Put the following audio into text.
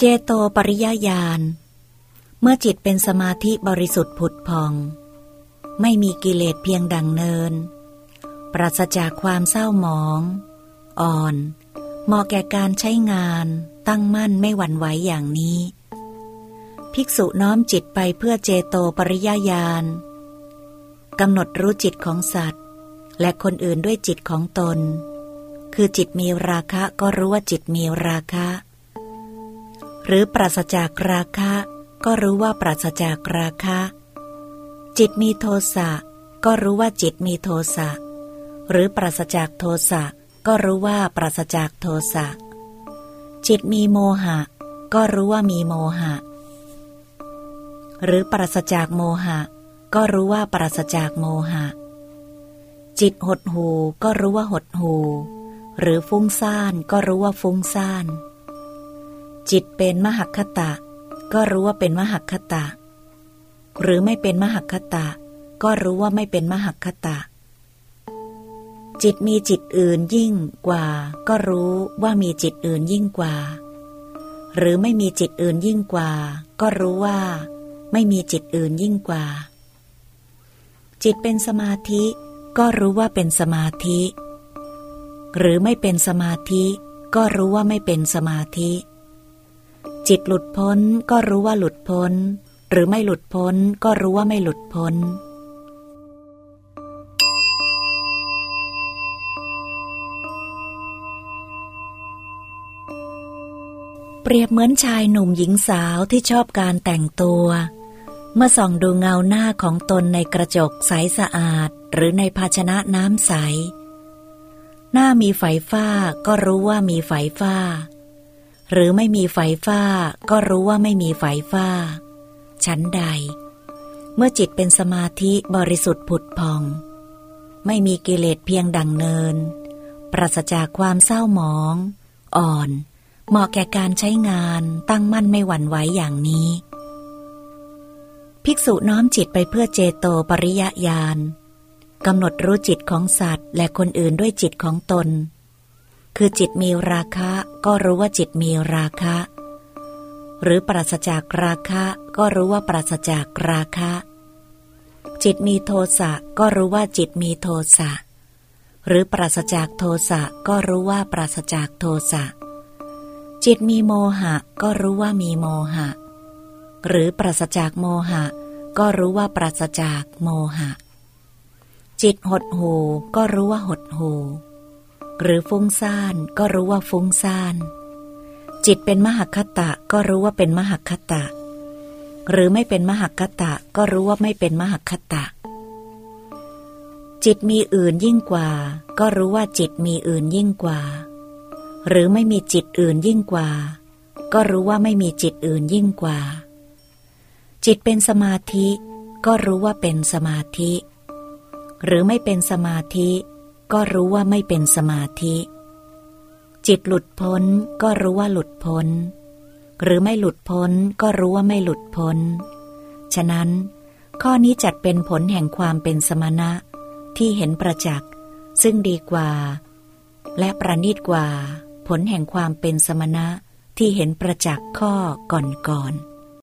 เจโตปริยญาณ เมื่อจิตเป็นสมาธิบริสุทธิ์ผุดพอง ไม่มีกิเลสเพียงดังเนิน ปราศจากความเศร้าหมอง อ่อนเหมาะแก่การใช้งานตั้งมั่นไม่หวั่นไหวอย่างนี้ ภิกษุน้อมจิตไปเพื่อเจโตปริยญาณกำหนดรู้จิตของสัตว์ และคนอื่นด้วยจิตของตน คือจิตมีราคะก็รู้ว่าจิตมีราคะ หรือปราศจากราคะ ก็รู้ว่าปราศจากราคะ จิตมีโทสะก็รู้ว่าจิตมีโทสะหรือปราศจากโทสะก็รู้ว่าปราศจากโทสะจิตมีโมหะ ก็รู้ว่ามีโมหะ หรือปราศจากโมหะ ก็รู้ว่าปราศจากโมหะ จิตหดหูก็รู้ว่าหดหูหรือฟุ้งซ่านก็รู้ว่าฟุ้งซ่าน จิตเป็นมหคตะ ก็รู้ว่าเป็นมหคตะ หรือไม่เป็นมหคตะ ก็รู้ว่าไม่เป็นมหคตะ จิตมีจิตอื่นยิ่งกว่า ก็รู้ว่ามีจิตอื่นยิ่งกว่า หรือไม่มีจิตอื่นยิ่งกว่า ก็รู้ว่า ไม่มีจิตอื่นยิ่งกว่า จิตเป็นสมาธิ ก็รู้ว่าเป็นสมาธิ หรือไม่เป็นสมาธิ ก็รู้ว่าไม่เป็นสมาธิ จิตหลุดพ้นก็รู้ว่าหลุดพ้น หรือไม่หลุดพ้นก็รู้ว่าไม่หลุดพ้น เปรียบเหมือนชายหนุ่มหญิงสาวที่ชอบการแต่งตัว เมื่อส่องดูเงาหน้าของตนในกระจกใสสะอาดหรือในภาชนะน้ำใส หน้ามีไฝฟ้าก็รู้ว่ามีไฝฟ้า หรือไม่มีไฝฟ้าก็รู้ว่าไม่มีไฝฟ้า ชั้นใด เมื่อจิตเป็นสมาธิบริสุทธิ์ผุดพอง ไม่มีกิเลสเพียงดังเนิน ปราศจากความเศร้าหมอง อ่อน เหมาะแก่การใช้งานตั้งมั่นไม่หวั่นไหวอย่างนี้ ภิกษุน้อมจิตไปเพื่อเจโตปริยญาณกำหนดรู้จิตของสัตว์และคนอื่นด้วยจิตของตน คือจิตมีราคะก็รู้ว่าจิตมีราคะ หรือปราศจากราคะก็รู้ว่าปราศจากราคะ จิตมีโทสะก็รู้ว่าจิตมีโทสะ หรือปราศจากโทสะก็รู้ว่าปราศจากโทสะ จิตมีโมหะก็รู้ว่ามีโมหะ หรือปราศจากโมหะ ก็รู้ว่าปราศจากโมหะ จิตหดหูก็รู้ว่าหดหู หรือฟุ้งซ่านก็รู้ว่าฟุ้งซ่าน จิตเป็นมหคตะก็รู้ว่าเป็นมหคตะ หรือไม่เป็นมหคตะก็รู้ว่าไม่เป็นมหคตะ จิตมีอื่นยิ่งกว่า ก็รู้ว่าจิตมีอื่นยิ่งกว่า หรือไม่มีจิตอื่นยิ่งกว่า ก็รู้ว่าไม่มีจิตอื่นยิ่งกว่า จิตเป็นสมาธิ ก็รู้ว่าเป็นสมาธิ หรือไม่เป็นสมาธิ ก็รู้ว่าไม่เป็นสมาธิ จิตหลุดพ้นก็รู้ว่าหลุดพ้น หรือไม่หลุดพ้นก็รู้ว่าไม่หลุดพ้น ฉะนั้น ข้อนี้จัดเป็นผลแห่งความเป็นสมณะ ที่เห็นประจักษ์ซึ่งดีกว่า และประณีตกว่า ผลแห่งความเป็นสมณะที่เห็นประจักษ์ข้อก่อนๆ